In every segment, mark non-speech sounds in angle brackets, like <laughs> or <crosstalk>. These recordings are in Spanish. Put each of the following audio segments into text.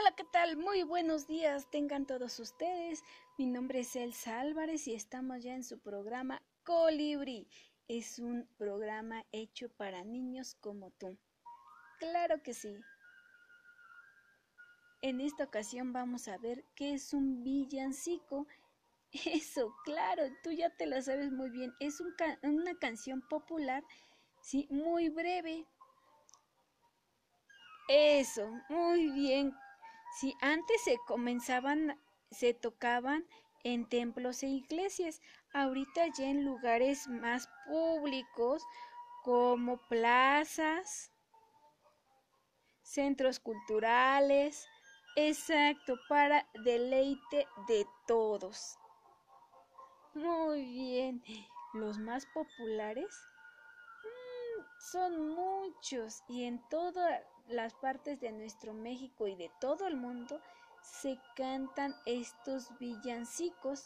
Hola, ¿qué tal? Muy buenos días, tengan todos ustedes. Mi nombre es Elsa Álvarez y estamos ya en su programa Colibri. Es un programa hecho para niños como tú. Claro que sí. En esta ocasión vamos a ver qué es un villancico. <laughs> Eso, claro, tú ya te la sabes muy bien. Es una canción popular, sí, muy breve. Eso, muy bien. Si antes se comenzaban, se tocaban en templos e iglesias, ahorita ya en lugares más públicos como plazas, centros culturales, exacto, para deleite de todos. Muy bien, los más populares mm, son y en toda las partes de nuestro México y de todo el mundo se cantan estos villancicos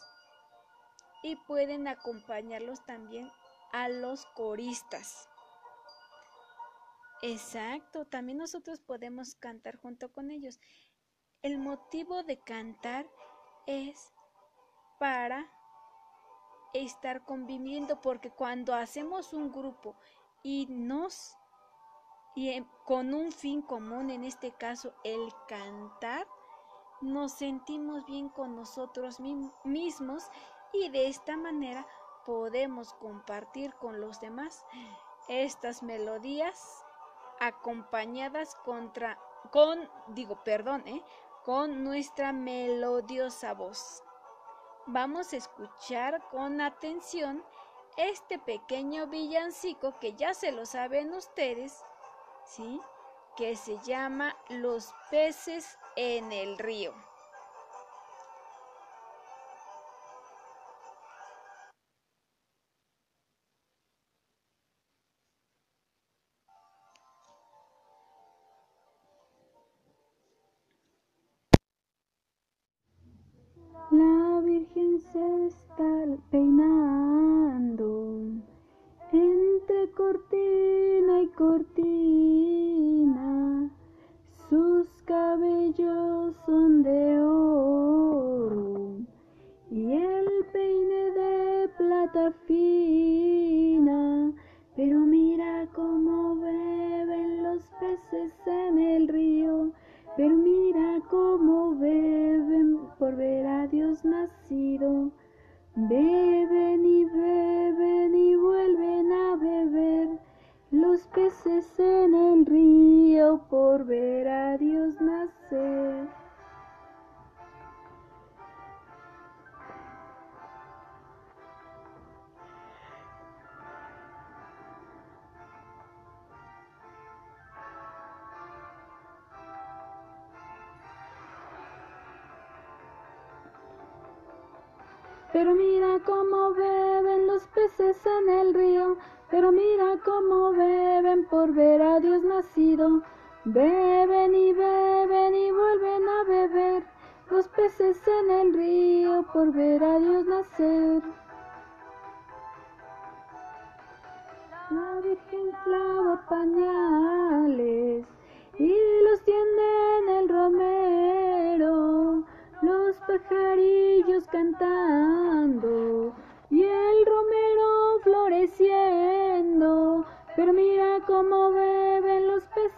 y pueden acompañarlos también a los coristas. Exacto, también nosotros podemos cantar junto con ellos. El motivo de cantar es para estar conviviendo porque cuando hacemos un grupo y nos y con un fin común, en este caso el cantar, nos sentimos bien con nosotros mismos y de esta manera podemos compartir con los demás estas melodías acompañadas contra, con, digo, perdón, ¿eh? con nuestra melodiosa voz. Vamos a escuchar con atención este pequeño villancico que ya se lo saben ustedes ¿sí? que se llama Los peces en el río. La Virgen se está peinando entre cortina cortina, sus cabellos son de oro y el peine de plata fina. Pero mira cómo beben los peces en el río, pero mira cómo beben por ver a Dios nacer. Pero mira cómo beben los peces en el río, pero mira cómo beben por ver a Dios nacido. Beben y beben y vuelven a beber los peces en el río por ver a Dios nacer. La Virgen clava pañales y los tiende en el romero, los pajarillos cantando y el romero floreciendo. Pero mira cómo beben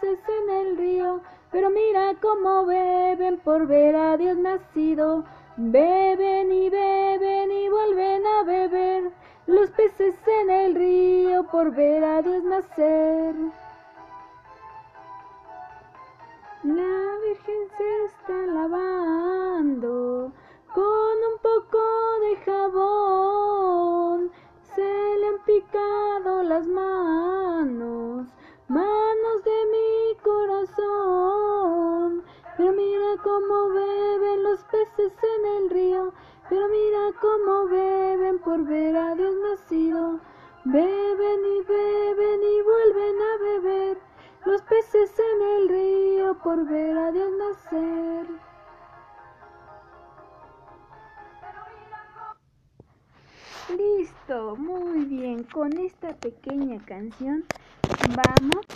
peces en el río, pero mira cómo beben por ver a Dios nacido. Beben y beben y vuelven a beber los peces en el río por ver a Dios nacer. La Virgen se está lavando cómo beben los peces en el río, pero mira cómo beben por ver a Dios nacido. Beben y beben y vuelven a beber los peces en el río por ver a Dios nacer. Listo, muy bien. Con esta pequeña canción vamos